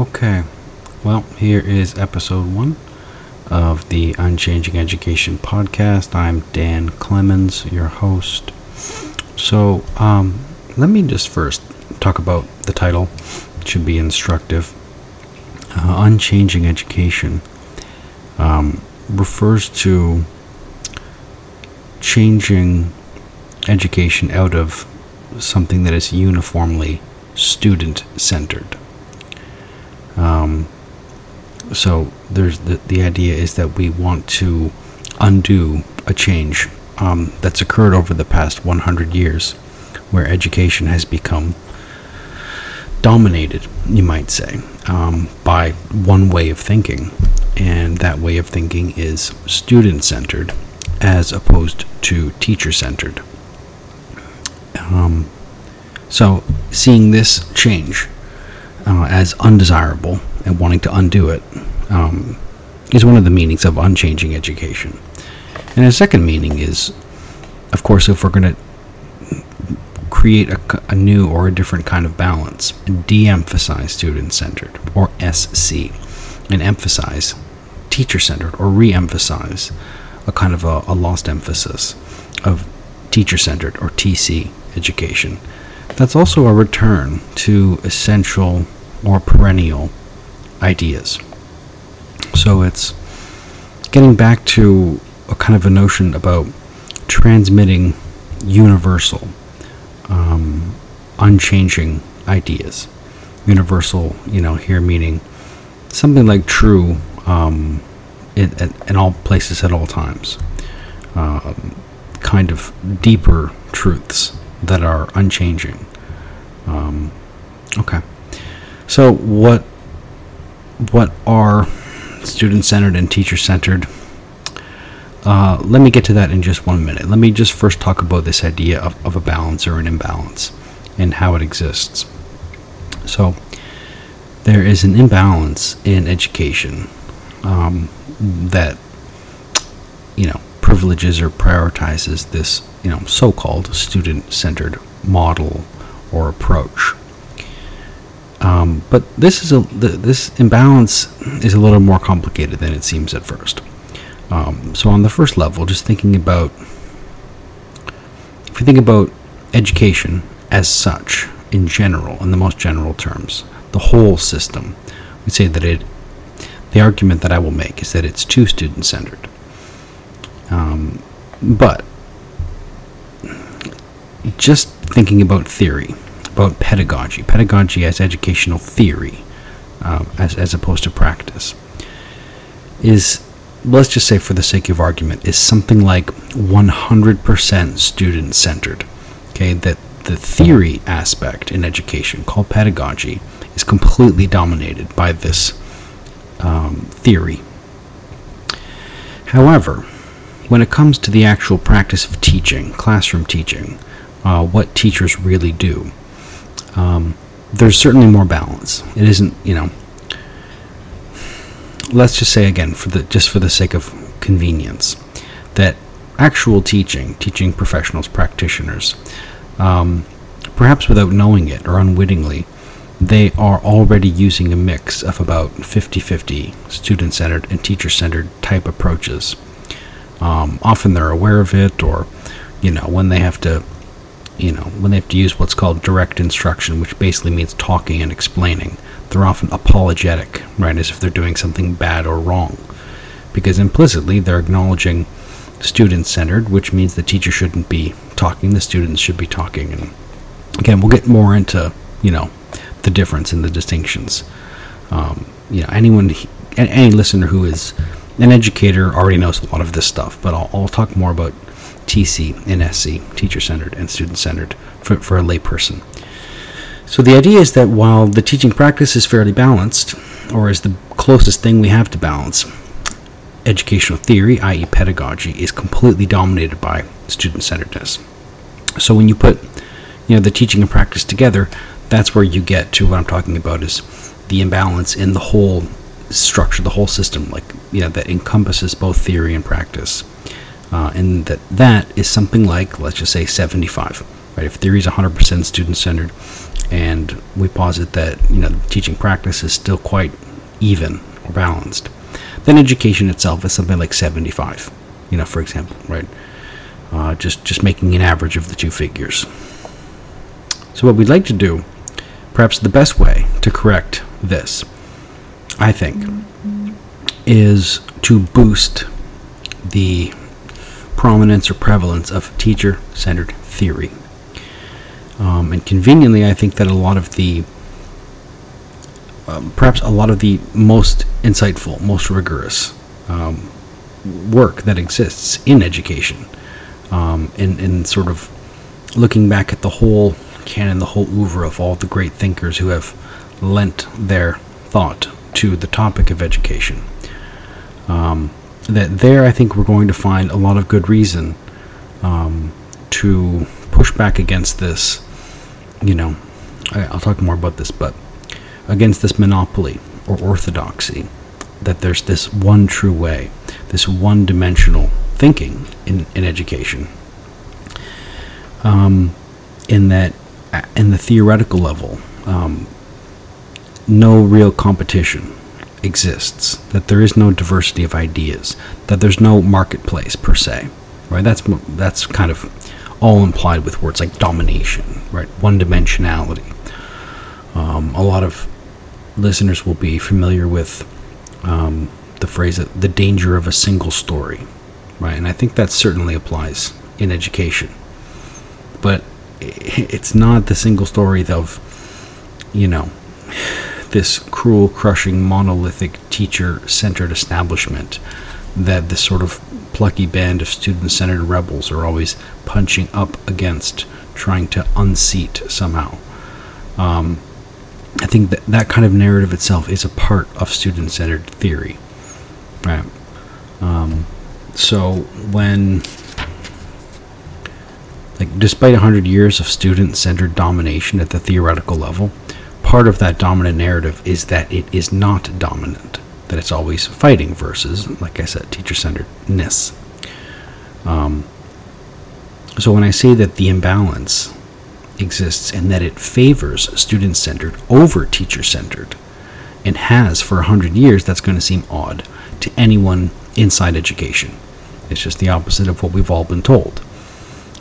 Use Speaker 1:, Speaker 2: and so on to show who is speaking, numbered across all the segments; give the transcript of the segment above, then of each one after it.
Speaker 1: Okay, well, here is episode one of the Unchanging Education podcast. I'm Dan Clemens, your host. So, um, let me just first talk about the title. It should be instructive. Uh, Unchanging Education um, refers to changing education out of something that is uniformly student centered. Um, so there's the, the idea is that we want to undo a change um, that's occurred over the past 100 years where education has become dominated, you might say, um, by one way of thinking. And that way of thinking is student centered as opposed to teacher centered. Um, so, seeing this change uh, as undesirable and wanting to undo it um, is one of the meanings of unchanging education. And a second meaning is, of course, if we're going to create a, a, new or a different kind of balance, de emphasize student centered, or SC, and emphasize teacher centered, or re emphasize a kind of a, a lost emphasis of teacher centered, or TC education. That's also a return to essential or perennial ideas. So it's getting back to a kind of a notion about transmitting universal, um, unchanging ideas. Universal, you know, here meaning something like true um, in, in, all places at all times. Um, kind of deeper truths that are unchanging. Um, okay. So what what are student centered and teacher centered? Uh, let me get to that in just one minute. Let me just first talk about this idea of, of a balance or an imbalance and how it exists. So, there is an imbalance in education um, that, you know, privileges or prioritizes this, you know, so called student centered model or approach. Um, but this is a this imbalance is a little more complicated than it seems at first. Um, so on the first level, just thinking about if you think about education as such in general, in the most general terms, the whole system, we say that it. The argument that I will make is that it's too student centered. Um, but just thinking about theory, about pedagogy, pedagogy as educational theory, um, as, as opposed to practice, is, let's just say for the sake of argument, is something like 100% student centered. Okay, that the theory aspect in education, called pedagogy, is completely dominated by this um, theory. However, when it comes to the actual practice of teaching, classroom teaching, uh, what teachers really do, um, there's certainly more balance. It isn't, you know. Let's just say again, for the just for the sake of convenience, that actual teaching, teaching professionals, practitioners, um, perhaps without knowing it or unwittingly, they are already using a mix of about 50 50 student centered and teacher centered type approaches. Um, often they're aware of it, or, you know, when they have to you know, when they have to use what's called direct instruction, which basically means talking and explaining, they're often apologetic, right, as if they're doing something bad or wrong. Because implicitly they're acknowledging student centered, which means the teacher shouldn't be talking, the students should be talking. And again, we'll get more into, you know, the difference and the distinctions. Um, you know, anyone, any listener who is an educator already knows a lot of this stuff, but I'll, I'll talk more about TC and SC, teacher centered and student centered, for, for a layperson. So the idea is that while the teaching practice is fairly balanced, or is the closest thing we have to balance, educational theory, i.e., pedagogy, is completely dominated by student centeredness. So when you put you know the teaching and practice together, that's where you get to what I'm talking about is the imbalance in the whole structure, the whole system, like you know, that encompasses both theory and practice uh, and that that is something like let's just say 75 right if theory is 100% student centered and we posit that you know teaching practice is still quite even or balanced. Then education itself is something like 75, you know, for example, right? Uh, just just making an average of the two figures. So what we'd like to do, perhaps the best way to correct this, I think, is to boost the prominence or prevalence of teacher-centered theory. Um, and conveniently, I think that a lot of the um, perhaps a lot of the most insightful, most rigorous um, work that exists in education, um, in, in sort of looking back at the whole canon, the whole oeuvre of all the great thinkers who have lent their thought to the topic of education. Um, that there, I think we're going to find a lot of good reason um, to push back against this. You know, I, I'll talk more about this, but against this monopoly or orthodoxy that there's this one true way, this one dimensional thinking in, in education. Um, in that, in the theoretical level, um, no real competition exists, that there is no diversity of ideas, that there's no marketplace per se, right? That's that's kind of all implied with words like domination, right? One dimensionality. Um, a lot of listeners will be familiar with um, the phrase "the danger of a single story," right? And I think that certainly applies in education, but it's not the single story of, you know, this cruel, crushing, monolithic teacher-centered establishment that this sort of plucky band of student-centered rebels are always punching up against, trying to unseat somehow. Um, I think that that kind of narrative itself is a part of student centered theory. Right. Um, so when, like, despite 100 years of student centered domination at the theoretical level, part of that dominant narrative is that it is not dominant, that it's always fighting versus, like I said, teacher centeredness. Um, so when I say that the imbalance exists and that it favors student centered over teacher centered and has for 100 years, that's going to seem odd to anyone inside education. It's just the opposite of what we've all been told,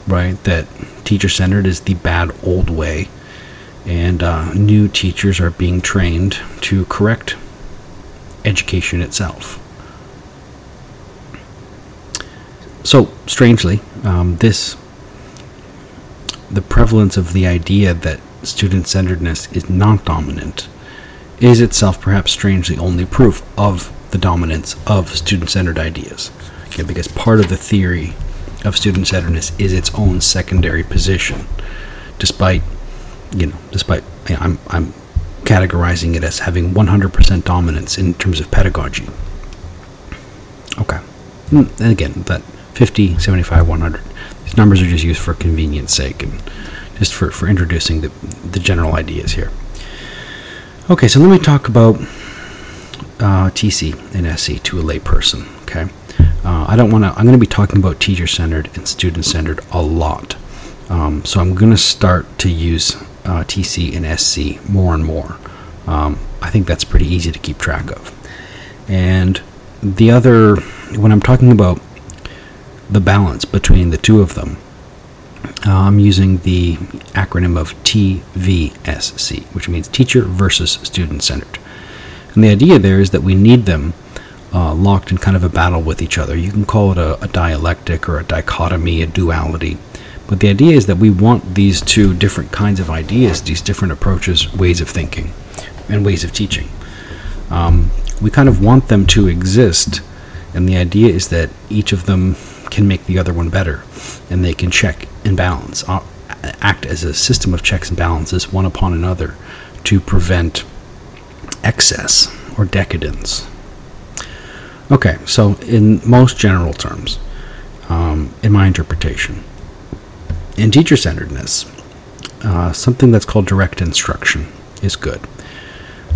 Speaker 1: right? That teacher centered is the bad old way, and uh, new teachers are being trained to correct education itself. So, strangely, um, this the prevalence of the idea that student centeredness is not dominant is itself perhaps strangely only proof of the dominance of student centered ideas. Okay, because part of the theory of student centeredness is its own secondary position, despite, you know, despite you know, I'm, I'm categorizing it as having 100% dominance in terms of pedagogy. Okay. Hmm, and again, that 50, 75, 100 these numbers are just used for convenience sake and just for, for introducing the, the general ideas here. Okay, so let me talk about uh, TC and SC to a layperson. Okay, uh, I don't want to. I'm going to be talking about teacher-centered and student-centered a lot. Um, so I'm going to start to use uh, TC and SC more and more. Um, I think that's pretty easy to keep track of. And the other, when I'm talking about the balance between the two of them. Uh, I'm using the acronym of TVSC, which means teacher versus student centered. And the idea there is that we need them uh, locked in kind of a battle with each other. You can call it a, a dialectic or a dichotomy, a duality. But the idea is that we want these two different kinds of ideas, these different approaches, ways of thinking, and ways of teaching. Um, we kind of want them to exist, and the idea is that each of them can make the other one better, and they can check and balance, uh, act as a system of checks and balances one upon another to prevent excess or decadence. Okay, so in most general terms, um, in my interpretation, in teacher centeredness, uh, something that's called direct instruction is good,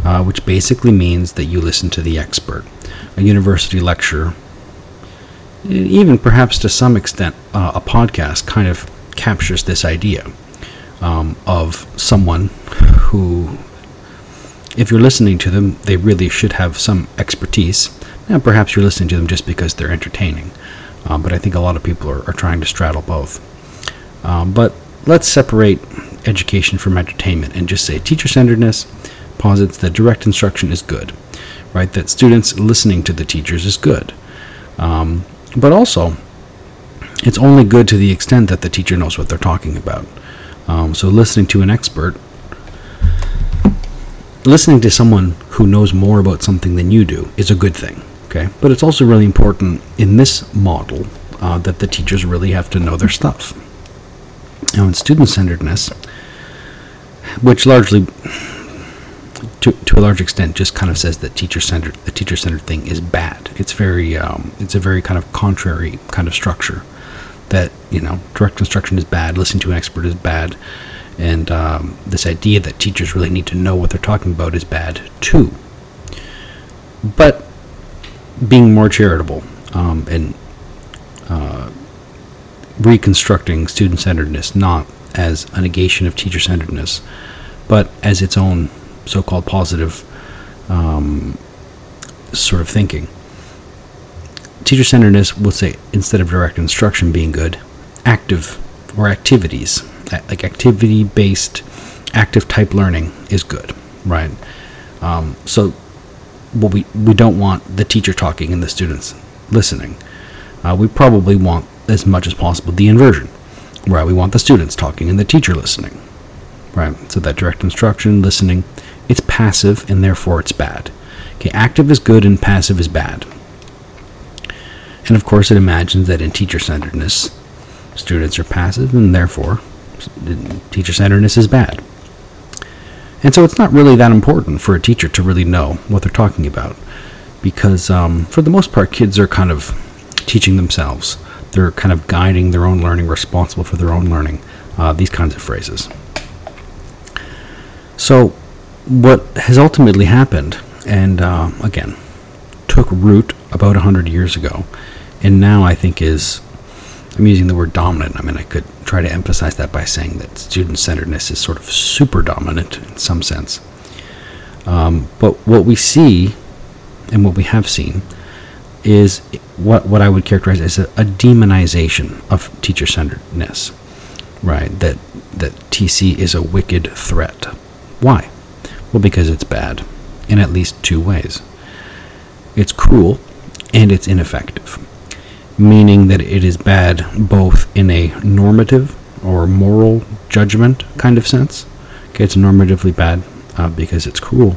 Speaker 1: uh, which basically means that you listen to the expert. A university lecture even perhaps to some extent, uh, a podcast kind of captures this idea um, of someone who, if you're listening to them, they really should have some expertise. Now, perhaps you're listening to them just because they're entertaining, um, but I think a lot of people are, are trying to straddle both. Um, but let's separate education from entertainment and just say teacher centeredness posits that direct instruction is good, right? That students listening to the teachers is good. Um, but also, it's only good to the extent that the teacher knows what they're talking about. Um, so, listening to an expert, listening to someone who knows more about something than you do is a good thing. Okay, but it's also really important in this model uh, that the teachers really have to know their stuff. Now, in student centeredness, which largely, to, to a large extent, just kind of says that teacher centered the teacher centered thing is bad. It's very um, it's a very kind of contrary kind of structure that you know direct instruction is bad, listening to an expert is bad, and um, this idea that teachers really need to know what they're talking about is bad too. But being more charitable um, and reconstructing student centeredness not as a negation of teacher centeredness, but as its own so called positive um, sort of thinking. Teacher centeredness we'll say instead of direct instruction being good, active or activities, like activity based, active type learning is good, right? Um, so what we, we don't want the teacher talking and the students listening. Uh, we probably want as much as possible the inversion, right? We want the students talking and the teacher listening, right? So that direct instruction, listening, it's passive and therefore it's bad. Okay, active is good and passive is bad. And of course, it imagines that in teacher centeredness, students are passive and therefore teacher centeredness is bad. And so it's not really that important for a teacher to really know what they're talking about because, um, for the most part, kids are kind of teaching themselves. They're kind of guiding their own learning, responsible for their own learning, uh, these kinds of phrases. So, what has ultimately happened, and uh, again, took root about 100 years ago, and now I think is, I'm using the word dominant. I mean, I could try to emphasize that by saying that student centeredness is sort of super dominant in some sense. Um, but what we see, and what we have seen, is what, what I would characterize as a, a demonization of teacher centeredness, right? That, that TC is a wicked threat. Why? Well, because it's bad in at least two ways it's cruel and it's ineffective, meaning that it is bad both in a normative or moral judgment kind of sense. Okay, it's normatively bad uh, because it's cruel.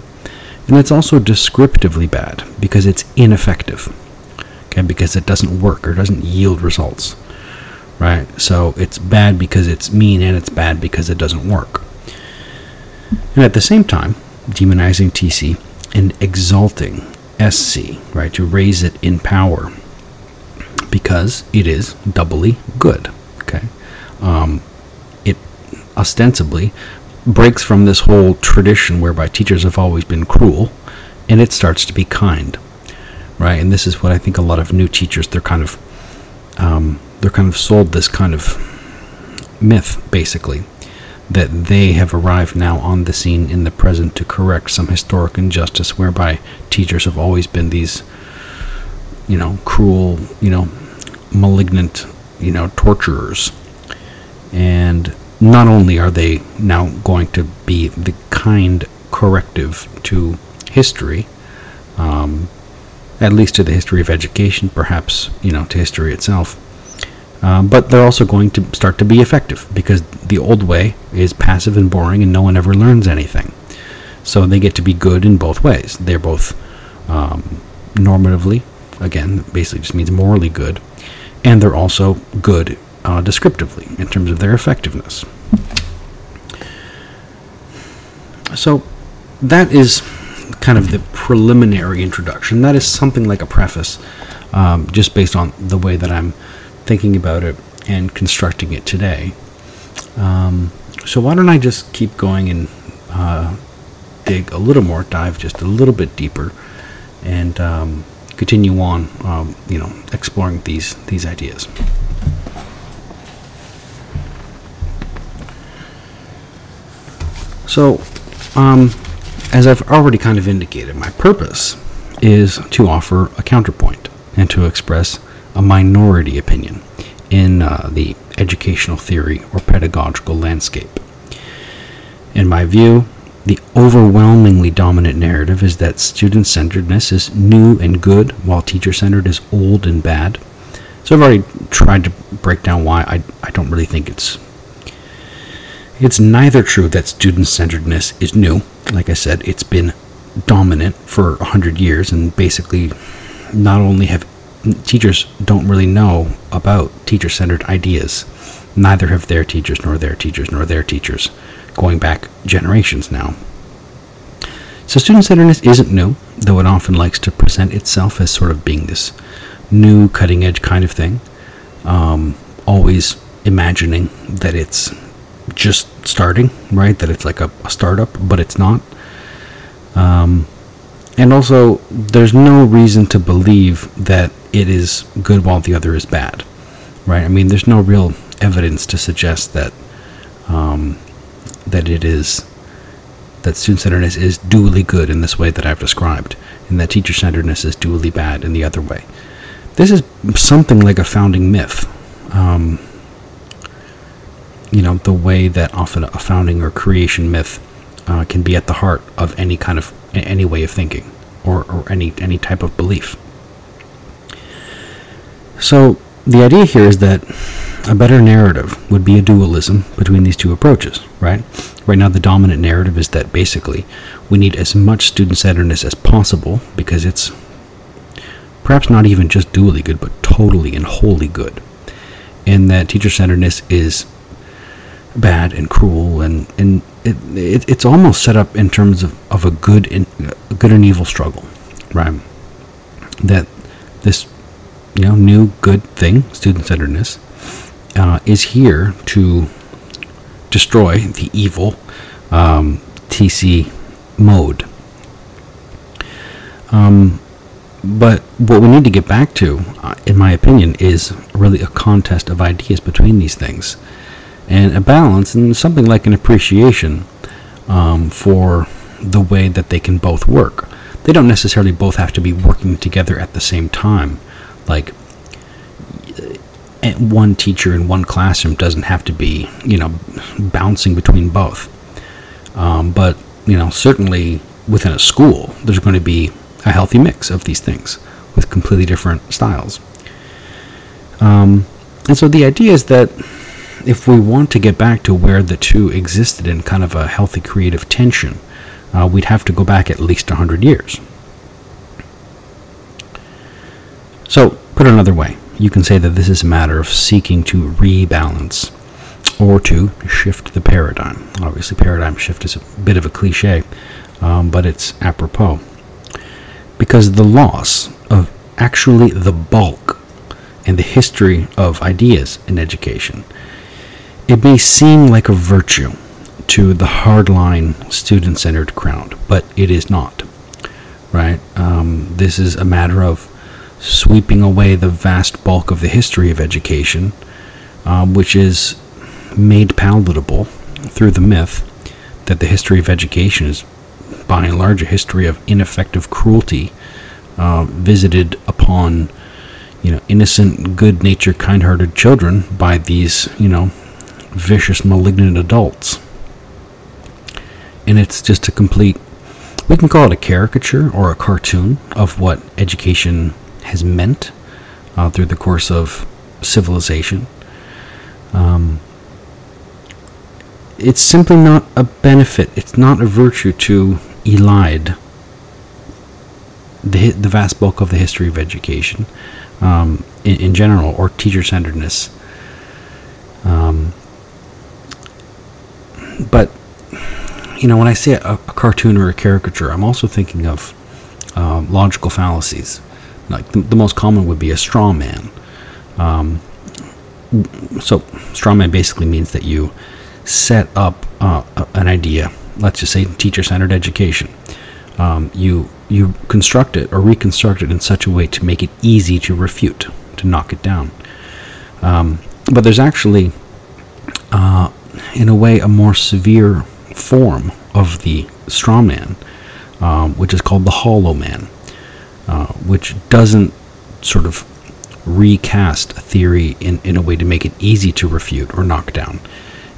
Speaker 1: And it's also descriptively bad because it's ineffective okay, because it doesn't work or doesn't yield results, right? So it's bad because it's mean and it's bad because it doesn't work. And at the same time, demonizing TC and exalting SC, right, to raise it in power because it is doubly good, okay? Um, it ostensibly breaks from this whole tradition whereby teachers have always been cruel and it starts to be kind right? And this is what I think a lot of new teachers they're kind of um, they're kind of sold this kind of myth, basically, that they have arrived now on the scene in the present to correct some historic injustice whereby teachers have always been these, you know, cruel, you know, malignant, you know, torturers. And not only are they now going to be the kind corrective to history, um, at least to the history of education, perhaps, you know, to history itself. Um, but they're also going to start to be effective because the old way is passive and boring and no one ever learns anything. So they get to be good in both ways. They're both um, normatively, again, basically just means morally good, and they're also good uh, descriptively in terms of their effectiveness. So that is kind of the preliminary introduction. That is something like a preface, um, just based on the way that I'm thinking about it and constructing it today. Um, so why don't I just keep going and uh, dig a little more, dive just a little bit deeper, and um, continue on, um, you know, exploring these these ideas. So um, as I've already kind of indicated, my purpose is to offer a counterpoint and to express a minority opinion in uh, the educational theory or pedagogical landscape. In my view, the overwhelmingly dominant narrative is that student centeredness is new and good, while teacher centered is old and bad. So I've already tried to break down why I, I don't really think it's it's neither true that student centeredness is new. Like I said, it's been dominant for a 100 years, and basically, not only have teachers don't really know about teacher centered ideas, neither have their teachers, nor their teachers, nor their teachers, going back generations now. So, student centeredness isn't new, though it often likes to present itself as sort of being this new, cutting edge kind of thing, um, always imagining that it's just starting, right? That it's like a, a startup, but it's not. Um, and also, there's no reason to believe that it is good while the other is bad, right? I mean, there's no real evidence to suggest that um, that it is that student-centeredness is dually good in this way that I've described, and that teacher-centeredness is dually bad in the other way. This is something like a founding myth. Um, you know, the way that often a founding or creation myth uh, can be at the heart of any kind of any way of thinking or, or any any type of belief. So the idea here is that a better narrative would be a dualism between these two approaches, right? Right now, the dominant narrative is that basically we need as much student centeredness as possible because it's perhaps not even just dually good, but totally and wholly good. And that teacher centeredness is bad and cruel, and, and it, it, it's almost set up in terms of, of a good and, a good and evil struggle, right? That this you know new good thing, student centeredness, uh, is here to destroy the evil um, TC mode. Um, but what we need to get back to, uh, in my opinion, is really a contest of ideas between these things and a balance and something like an appreciation um, for the way that they can both work. They don't necessarily both have to be working together at the same time. Like, eh, one teacher in one classroom doesn't have to be, you know, bouncing between both. Um, but, you know, certainly within a school, there's going to be a healthy mix of these things with completely different styles. Um, and so the idea is that if we want to get back to where the two existed in kind of a healthy creative tension, uh, we'd have to go back at least 100 years. So, put another way, you can say that this is a matter of seeking to rebalance or to shift the paradigm. Obviously, paradigm shift is a bit of a cliche, um, but it's apropos. Because the loss of actually the bulk and the history of ideas in education it may seem like a virtue to the hardline student centered crowd, but it is not. Right? Um, this is a matter of sweeping away the vast bulk of the history of education, um, which is made palatable through the myth that the history of education is, by and large, a history of ineffective cruelty uh, visited upon, you know, innocent, good-natured, kind-hearted children by these, you know, vicious, malignant adults. And it's just a complete, we can call it a caricature or a cartoon of what education has meant uh, through the course of civilization. Um, it's simply not a benefit, it's not a virtue to elide the, the vast bulk of the history of education um, in, in, general, or teacher centeredness. Um, but you know, when I say a, a, cartoon or a caricature, I'm also thinking of um, logical fallacies. Like the, the, most common would be a straw man. Um, so, straw man basically means that you set up uh, an idea. Let's just say teacher-centered education. Um, you you construct it or reconstruct it in such a way to make it easy to refute, to knock it down. Um, but there's actually uh, in a way, a more severe form of the straw man, um, which is called the Hollow Man, uh, which doesn't sort of recast a theory in, in a way to make it easy to refute or knock down.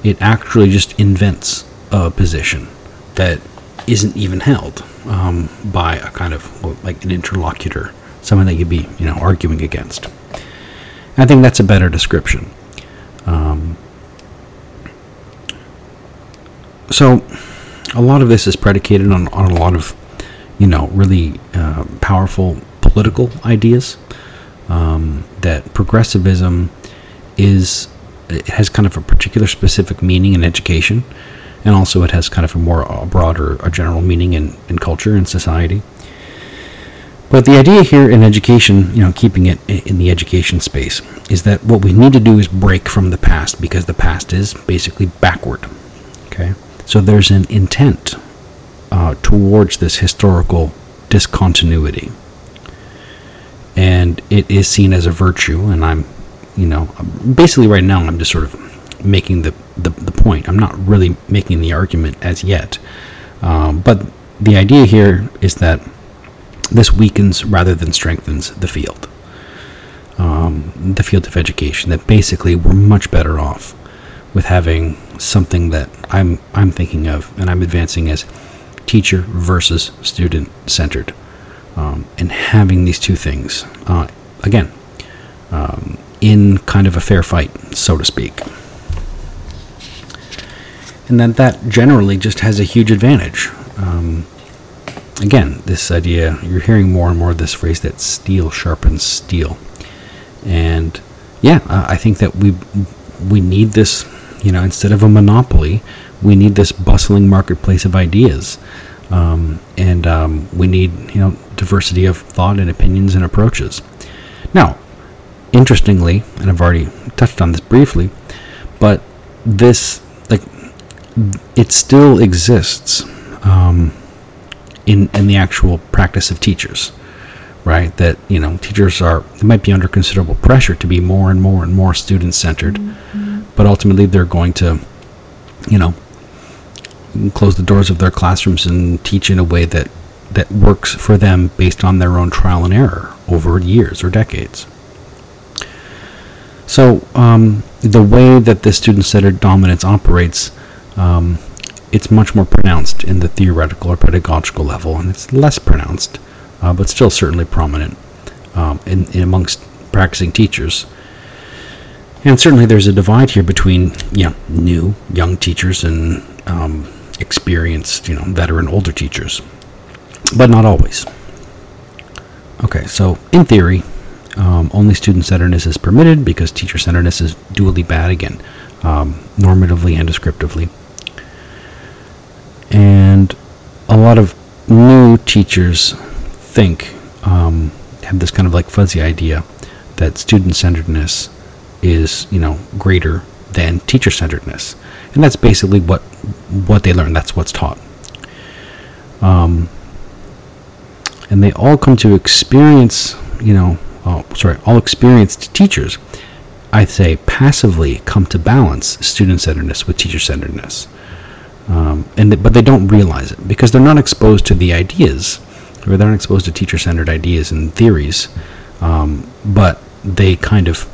Speaker 1: It actually just invents a position that isn't even held um, by a kind of like an interlocutor, someone that you'd be you know arguing against. I think that's a better description. Um, so, a lot of this is predicated on, on a lot of, you know, really uh, powerful political ideas. Um, that progressivism is has kind of a particular specific meaning in education, and also it has kind of a more a broader, a general meaning in, in culture and society. But the idea here in education, you know, keeping it in the education space, is that what we need to do is break from the past because the past is basically backward. Okay, so there's an intent uh, towards this historical discontinuity, and it is seen as a virtue. And I'm, you know, basically right now I'm just sort of making the the, the point. I'm not really making the argument as yet, um, but the idea here is that this weakens rather than strengthens the field, um, the field of education. That basically we're much better off with having something that I'm I'm thinking of and I'm advancing as teacher versus student centered, um, and having these two things uh, again um, in kind of a fair fight, so to speak. And that that generally just has a huge advantage. Um, again, this idea, you're hearing more and more of this phrase that steel sharpens steel. And yeah, I think that we we need this, you know, instead of a monopoly, we need this bustling marketplace of ideas. Um, and um, we need, you know, diversity of thought and opinions and approaches. Now, interestingly, and I've already touched on this briefly, but this, like, it still exists. Um, in in the actual practice of teachers right that you know teachers are they might be under considerable pressure to be more and more and more student centered mm-hmm. But ultimately they're going to you know close the doors of their classrooms and teach in a way that that works for them based on their own trial and error over years or decades so um, the way that the student-centered dominance operates um, it's much more pronounced in the theoretical or pedagogical level, and it's less pronounced, uh, but still certainly prominent um, in, in, amongst practicing teachers. And certainly there's a divide here between you know, new, young teachers and um, experienced, you know, veteran, older teachers, but not always. Okay, so in theory, um, only student centeredness is permitted because teacher centeredness is dually bad again, um, normatively and descriptively. And a lot of new teachers think, um, have this kind of like fuzzy idea that student centeredness is, you know, greater than teacher centeredness. And that's basically what what they learn. That's what's taught. Um, and they all come to experience, you know, oh, sorry, all experienced teachers, I'd say passively come to balance student centeredness with teacher centeredness um, and but they don't realize it because they're not exposed to the ideas, or they're not exposed to teacher-centered ideas and theories. Um, but they kind of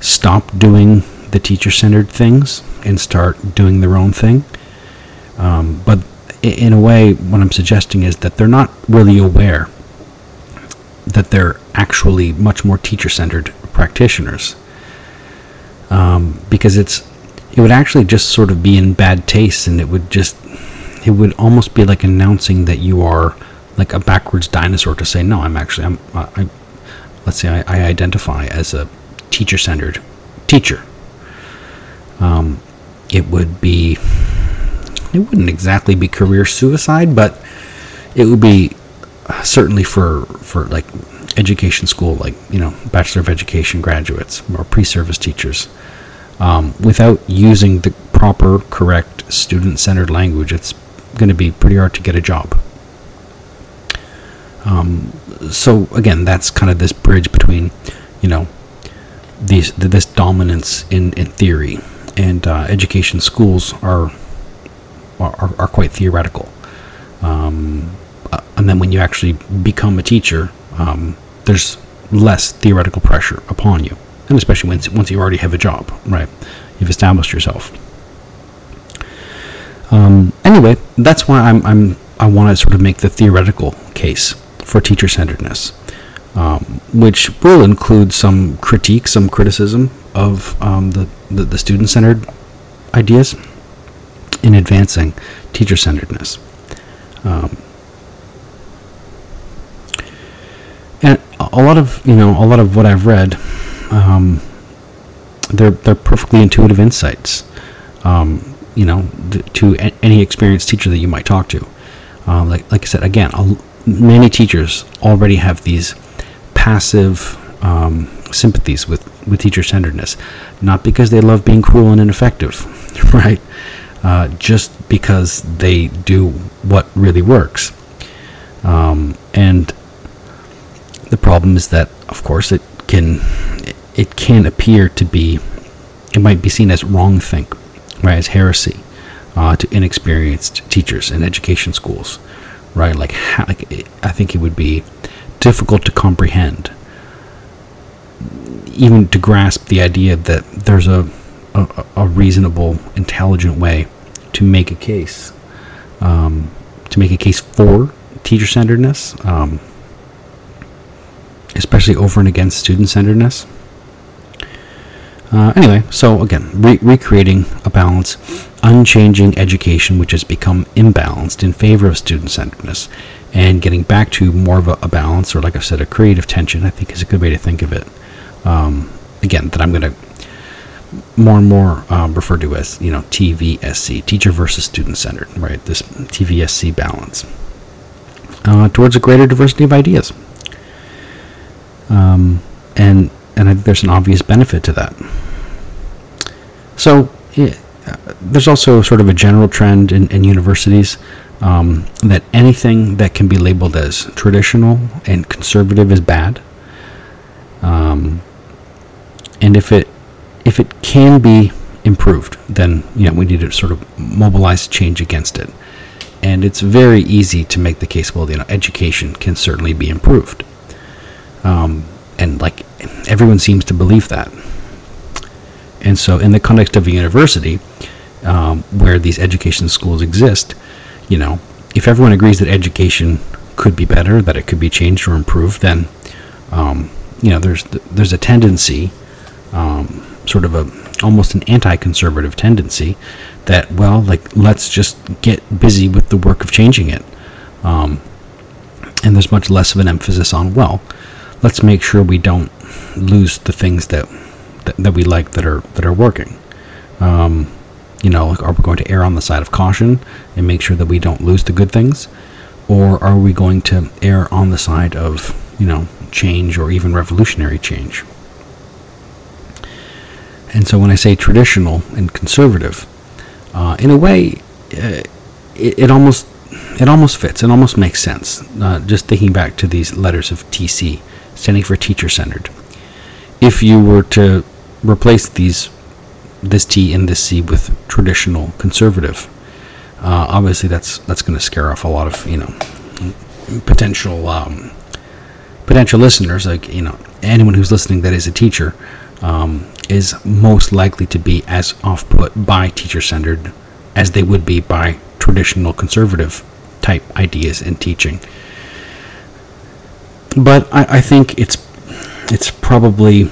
Speaker 1: stop doing the teacher-centered things and start doing their own thing. Um, but in a way, what I'm suggesting is that they're not really aware that they're actually much more teacher-centered practitioners. Um, because it's it would actually just sort of be in bad taste and it would just it would almost be like announcing that you are like a backwards dinosaur to say no i'm actually i'm I, let's say I, I, identify as a teacher-centered teacher um, it would be it wouldn't exactly be career suicide but it would be certainly for for like education school like you know bachelor of education graduates or pre-service teachers um, without using the proper, correct, student centered language, it's going to be pretty hard to get a job. Um, so again, that's kind of this bridge between, you know, these this dominance in, in theory and uh, education schools are, are are quite theoretical. Um, uh, and then when you actually become a teacher, um, there's less theoretical pressure upon you, and especially once once you already have a job, right? You've established yourself. Um, anyway, that's why I'm, I'm I want to sort of make the theoretical case for teacher centeredness, um, which will include some critique, some criticism of um, the, the, the student centered ideas in advancing teacher centeredness. Um, and a lot of you know a lot of what I've read, um, they're they're perfectly intuitive insights. Um, you know, to any experienced teacher that you might talk to. Uh, like like I said again, many teachers already have these passive um, sympathies with with teacher centeredness, not because they love being cruel and ineffective, right? Uh, just because they do what really works. Um, and the problem is that, of course, it can it can appear to be it might be seen as wrong think, right, as heresy uh, to inexperienced teachers in education schools, right? Like, like I think it would be difficult to comprehend, even to grasp the idea that there's a a, a reasonable, intelligent way to make a case, um, to make a case for teacher-centeredness, um, especially over and against student-centeredness. Uh, anyway, so again, re- recreating a balance, unchanging education, which has become imbalanced in favor of student centeredness, and getting back to more of a, a, balance, or like I said, a creative tension, I think is a good way to think of it. Um, again, that I'm going to more and more um, refer to as, you know, TVSC, teacher versus student centered, right? This TVSC balance uh, towards a greater diversity of ideas. Um, and and I think there's an obvious benefit to that. So yeah, there's also sort of a general trend in, in universities um, that anything that can be labeled as traditional and conservative is bad. Um, and if it if it can be improved, then you know we need to sort of mobilize change against it. And it's very easy to make the case. Well, you know, education can certainly be improved. Um, and like everyone seems to believe that. And so, in the context of a university, um, where these education schools exist, you know, if everyone agrees that education could be better, that it could be changed or improved, then, um, you know, there's there's a tendency, um, sort of a almost an anti-conservative tendency, that well, like let's just get busy with the work of changing it, um, and there's much less of an emphasis on well, let's make sure we don't lose the things that that, that we like that are that are working. Um, you know, like, are we going to err on the side of caution and make sure that we don't lose the good things, or are we going to err on the side of you know change or even revolutionary change? And so when I say traditional and conservative, uh, in a way, uh, it, it, almost it almost fits. It almost makes sense. Uh, just thinking back to these letters of TC, standing for teacher centered. If you were to replace these this T and this C with traditional conservative, uh, obviously that's that's going to scare off a lot of you know potential um, potential listeners. Like you know anyone who's listening that is a teacher um, is most likely to be as off put by teacher centered as they would be by traditional conservative type ideas in teaching but I, I think it's it's probably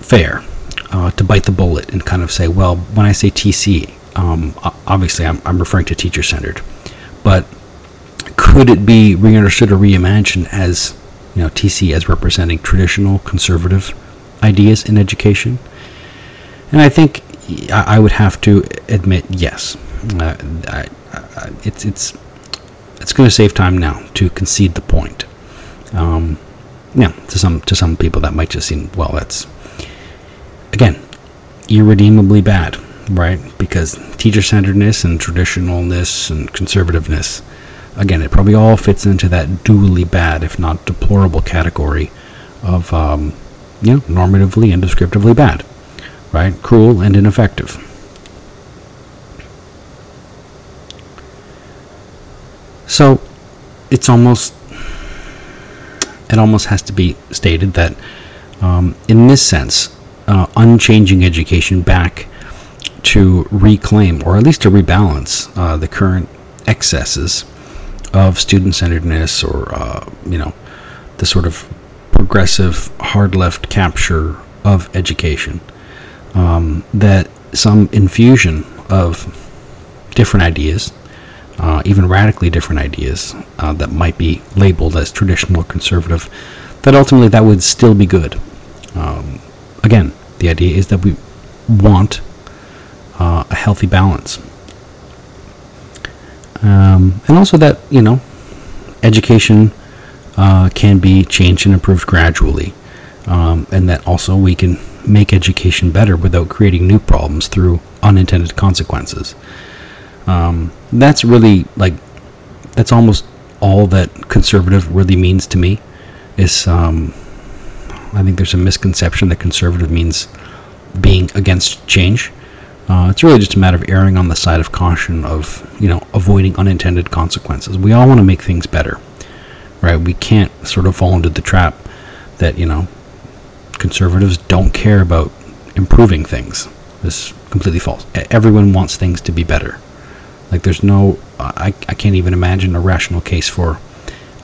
Speaker 1: fair uh, to bite the bullet and kind of say, well, when I say TC, um, obviously I'm, I'm referring to teacher centered, but could it be reunderstood or reimagined as you know TC as representing traditional conservative ideas in education? And I think I would have to admit yes. Uh, I, I, it's it's it's going to save time now to concede the point. Um, yeah, to some to some people that might just seem well. That's again irredeemably bad, right? Because teacher centeredness and traditionalness and conservativeness, again, it probably all fits into that dually bad, if not deplorable, category of um, you know normatively and descriptively bad, right? Cruel and ineffective. So it's almost it almost has to be stated that um, in this sense, uh, unchanging education back to reclaim or at least to rebalance uh, the current excesses of student-centeredness or uh, you know the sort of progressive hard left capture of education um, that some infusion of different ideas uh, even radically different ideas uh, that might be labeled as traditional or conservative, that ultimately that would still be good. Um, again, the idea is that we want uh, a healthy balance. Um, and also that, you know, education uh, can be changed and improved gradually. Um, and that also we can make education better without creating new problems through unintended consequences. Um, that's really like that's almost all that conservative really means to me. Is um, I think there's a misconception that conservative means being against change. Uh, it's really just a matter of erring on the side of caution, of you know, avoiding unintended consequences. We all want to make things better, right? We can't sort of fall into the trap that you know conservatives don't care about improving things. This is completely false. Everyone wants things to be better. Like there's no, I, I can't even imagine a rational case for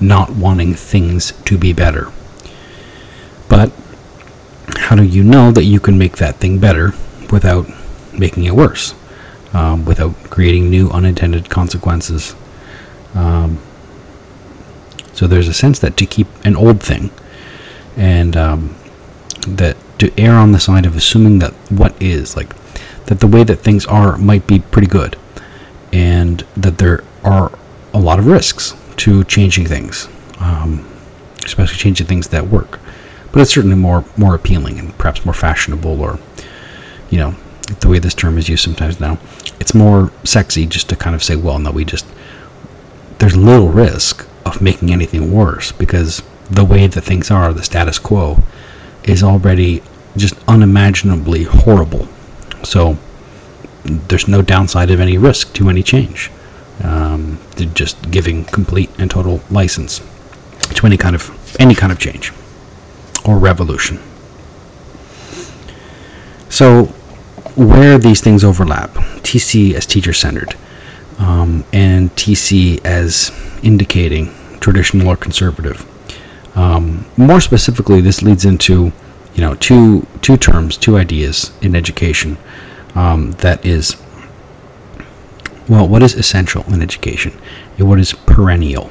Speaker 1: not wanting things to be better. But how do you know that you can make that thing better without making it worse, um, without creating new unintended consequences? Um, so there's a sense that to keep an old thing and um, that to err on the side of assuming that what is, like that the way that things are might be pretty good and that there are a lot of risks to changing things, um, especially changing things that work. But it's certainly more more appealing and perhaps more fashionable, or you know, the way this term is used sometimes now. It's more sexy just to kind of say, well, no, we just there's little risk of making anything worse because the way that things are, the status quo, is already just unimaginably horrible. So there's no downside of any risk to any change. Um, just giving complete and total license to any kind of any kind of change or revolution. So, where these things overlap, TC as teacher centered, um, and TC as indicating traditional or conservative. Um, more specifically, this leads into you know two two terms, two ideas in education um, that is, well, what is essential in education and what is perennial?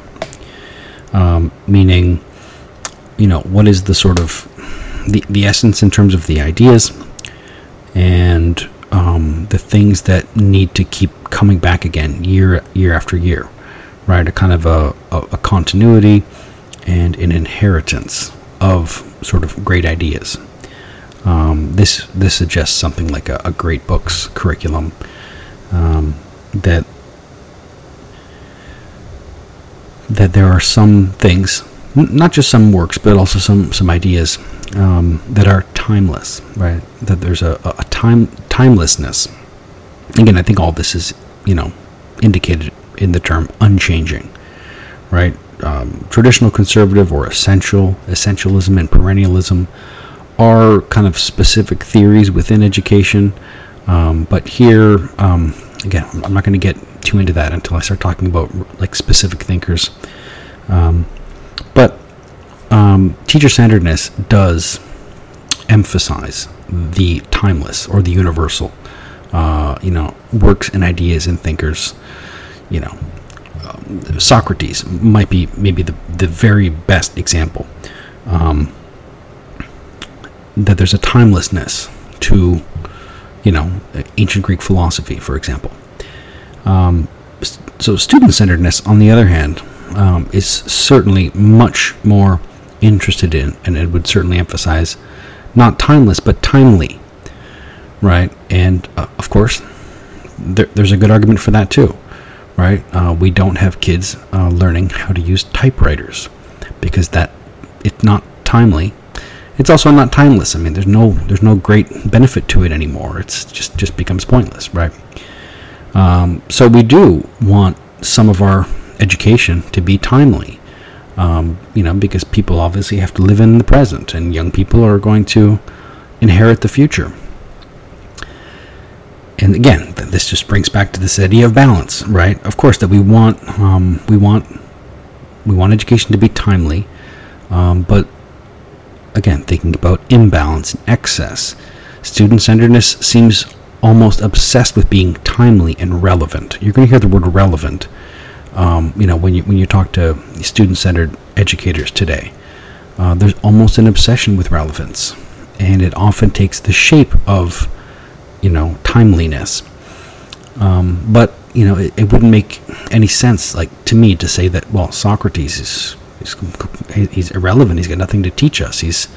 Speaker 1: Um, meaning, you know, what is the sort of the, the essence in terms of the ideas and um, the things that need to keep coming back again year year after year, right? A kind of a, a, a continuity and an inheritance of sort of great ideas. Um, this this suggests something like a, a great books curriculum um, that that there are some things, not just some works, but also some some ideas um, that are timeless, right? That there's a, a time timelessness. Again, I think all this is you know indicated in the term unchanging, right? Um, traditional conservative or essential essentialism and perennialism are kind of specific theories within education. Um, but here, um, again, I'm not going to get too into that until I start talking about like specific thinkers. Um, um, teacher centeredness does emphasize the timeless or the universal, uh, you know, works and ideas and thinkers. You know, um, Socrates might be maybe the, the very best example. Um, that there's a timelessness to, you know, ancient Greek philosophy, for example. Um, so student-centeredness, on the other hand, um, is certainly much more interested in, and it would certainly emphasize, not timeless but timely, right? And uh, of course, there, there's a good argument for that too, right? Uh, we don't have kids uh, learning how to use typewriters because that it's not timely it's also not timeless. I mean, there's no there's no great benefit to it anymore. It's just just becomes pointless, right? Um, so we do want some of our education to be timely. Um, you know, because people obviously have to live in the present, and young people are going to inherit the future. And again, this just brings back to this idea of balance, right? Of course, that we want um, we want we want education to be timely, um, but again, thinking about imbalance and excess, student centeredness seems almost obsessed with being timely and relevant. You're going to hear the word relevant um, you know, when you when you talk to student-centered educators today, uh, there's almost an obsession with relevance, and it often takes the shape of, you know, timeliness. Um, but you know, it, it, wouldn't make any sense, like to me, to say that well, Socrates is, is he's irrelevant. He's got nothing to teach us. He's,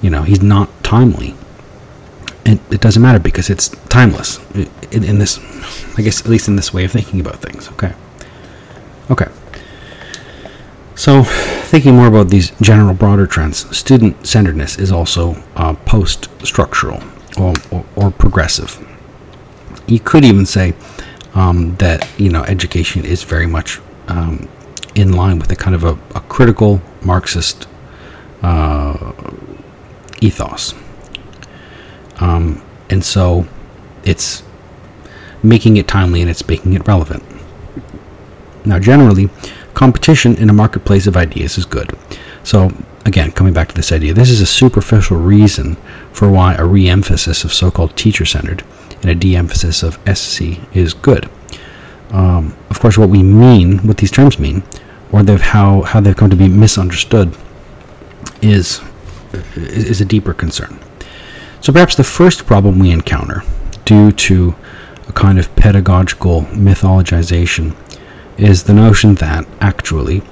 Speaker 1: you know, he's not timely. It, it doesn't matter because it's timeless in, in this, I guess, at least in this way of thinking about things. Okay. Okay. So, thinking more about these general broader trends, student centeredness is also uh, post structural or, or, or, progressive. You could even say um, that you know education is very much um, in line with a kind of a, a critical Marxist uh, ethos, um, and so it's making it timely and it's making it relevant. Now, generally, competition in a marketplace of ideas is good. So, again, coming back to this idea, this is a superficial reason for why a re emphasis of so called teacher centered and a de emphasis of SC is good. Um, of course, what we mean, what these terms mean, or how, how they've come to be misunderstood, is, is a deeper concern. So, perhaps the first problem we encounter, due to a kind of pedagogical mythologization is the notion that, actually,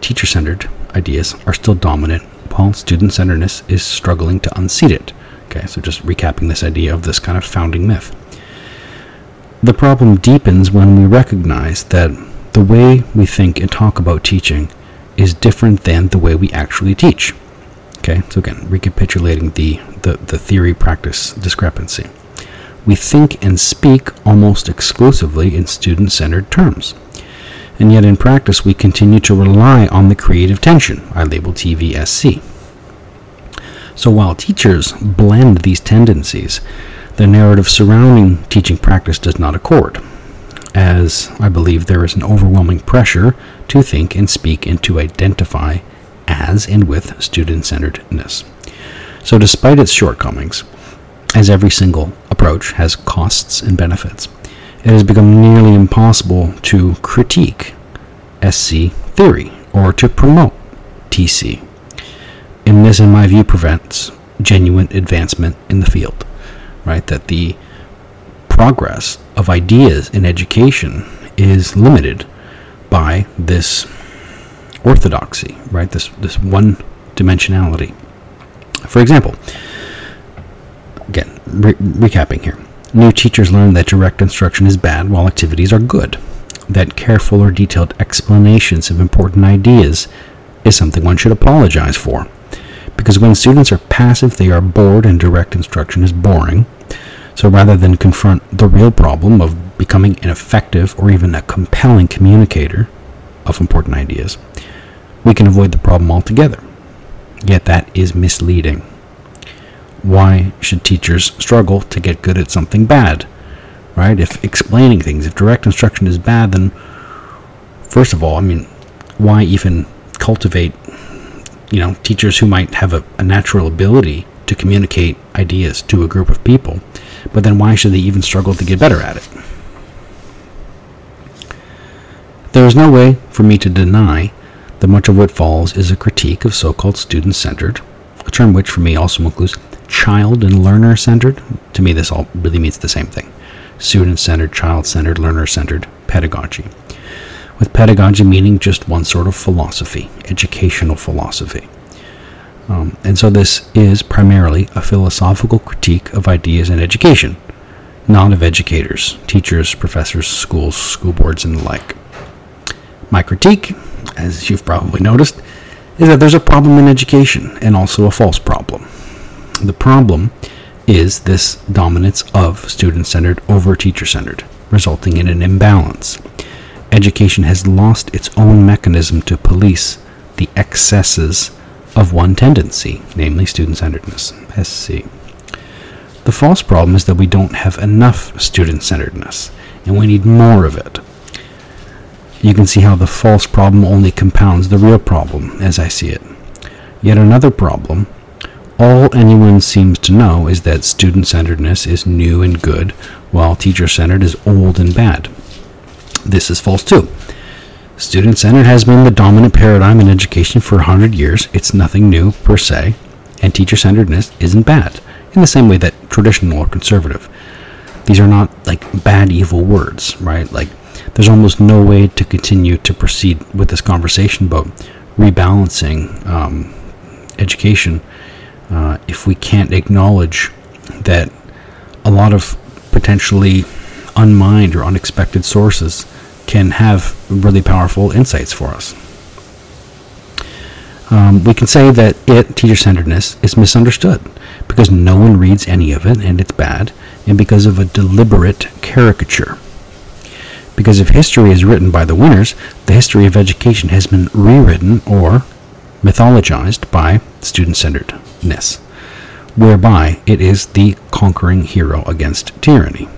Speaker 1: teacher centered ideas are still dominant while student centeredness is struggling to unseat it. Okay, so just recapping this idea of this kind of founding myth. The problem deepens when we recognize that the way we think and talk about teaching is different than the way we actually teach. Okay, so again, recapitulating the, the, the theory practice discrepancy. We think and speak almost exclusively in student centered terms and yet in practice we continue to rely on the creative tension I label TVSC. So while teachers blend these tendencies, the narrative surrounding teaching practice does not accord, as I believe there is an overwhelming pressure to think and speak and to identify as and with student centeredness. So, despite its shortcomings, as every single approach has costs and benefits, it has become nearly impossible to critique SC theory or to promote TC. And this, in my view, prevents genuine advancement in the field, right? That the progress of ideas in education is limited by this orthodoxy, right? This, this one dimensionality. For example, again, re- recapping here. New teachers learn that direct instruction is bad while activities are good. That careful or detailed explanations of important ideas is something one should apologize for. Because when students are passive, they are bored and direct instruction is boring. So rather than confront the real problem of becoming an effective or even a compelling communicator of important ideas, we can avoid the problem altogether. Yet that is misleading why should teachers struggle to get good at something bad? Right? If explaining things, if direct instruction is bad, then first of all, I mean, why even cultivate, you know, teachers who might have a, a natural ability to communicate ideas to a group of people? But then why should they even struggle to get better at it? There is no way for me to deny that much of what follows is a critique of so called student centered, a term which for me also includes child and learner centered. To me, this all really means the same thing student centered, child centered, learner centered pedagogy. With pedagogy meaning just one sort of philosophy, educational philosophy. Um, and so this is primarily a philosophical critique of ideas in education, not of educators, teachers, professors, schools, school boards, and the like. My critique, as you've probably noticed, is that there's a problem in education and also a false problem. The problem is this dominance of student centered over teacher centered, resulting in an imbalance. education has lost its own mechanism to police the excesses of one tendency, namely student centeredness. SC. The false problem is that we don't have enough student centeredness, and we need more of it. You can see how the false problem only compounds the real problem, as I see it. Yet another problem all anyone seems to know is that student centeredness is new and good, while teacher centered is old and bad. This is false too. Student centered has been the dominant paradigm in education for 100 years. It's nothing new per se, and teacher centeredness isn't bad, in the same way that traditional or conservative. These are not like bad, evil words, right? Like, there's almost no way to continue to proceed with this conversation about rebalancing um, education uh, if we can't acknowledge that a lot of potentially unmined or unexpected sources can have really powerful insights for us. Um, we can say that it, teacher centeredness, is misunderstood because no one reads any of it and it's bad, and because of a deliberate caricature. Because if history is written by the winners, the history of education has been rewritten or mythologized by student centeredness, whereby it is the conquering hero against tyranny.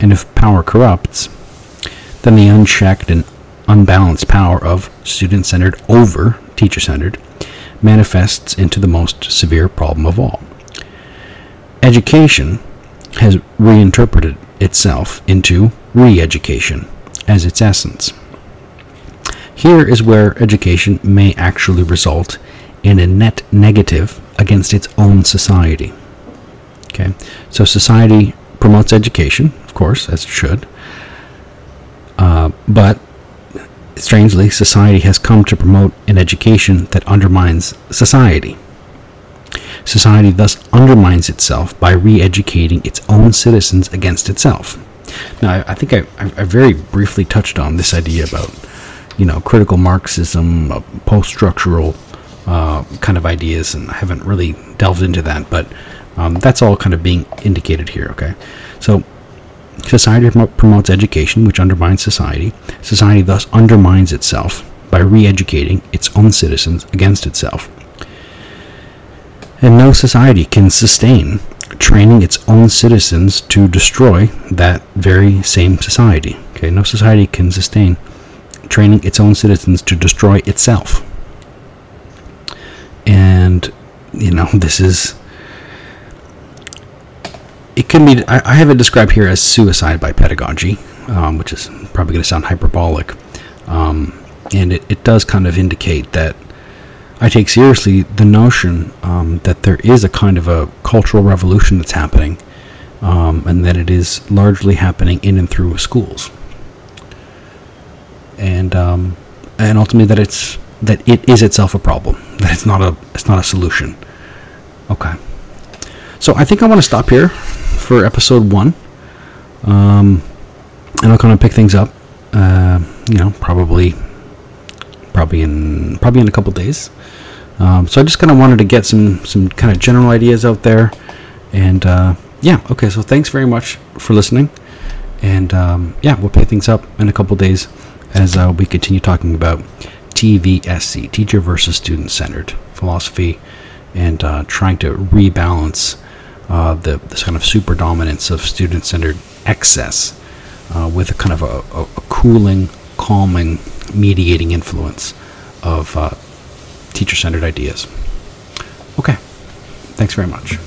Speaker 1: And if power corrupts, then the unchecked and unbalanced power of student centered over teacher centered manifests into the most severe problem of all. Education has reinterpreted itself into re education as its essence. Here is where education may actually result in a net negative against its own society. Okay, so society promotes education, of course, as it should, uh, but strangely, society has come to promote an education that undermines society. Society thus undermines itself by re educating its own citizens against itself. Now, I, think I, I, very briefly touched on this idea about, you know, critical Marxism, post structural uh, kind of ideas, and I haven't really delved into that, but um, that's all kind of being indicated here, okay? So, Society promotes education, which undermines society. Society thus undermines itself by re educating its own citizens against itself. And no society can sustain training its own citizens to destroy that very same society. Okay, no society can sustain training its own citizens to destroy itself. And, you know, this is it can be. I, I, have it described here as suicide by pedagogy, um, which is probably going to sound hyperbolic, um, and it, it does kind of indicate that I take seriously the notion um, that there is a kind of a cultural revolution that's happening, um, and that it is largely happening in and through schools, and um, and ultimately that it's that it is itself a problem, that it's not a it's not a solution. Okay. So I think I want to stop here for episode one. Um, and I'll kind of pick things up. Uh, you know, probably, probably in probably in a couple days. Um, so I just kind of wanted to get some some kind of general ideas out there, and uh, yeah, okay. So thanks very much for listening, and um, yeah, we'll pick things up in a couple days as uh, we continue talking about TVSC, teacher versus student centered philosophy, and uh, trying to rebalance uh, the this kind of super dominance of student-centered excess uh, with a kind of a, a, cooling, calming, mediating influence of uh, teacher-centered ideas. Okay, thanks very much.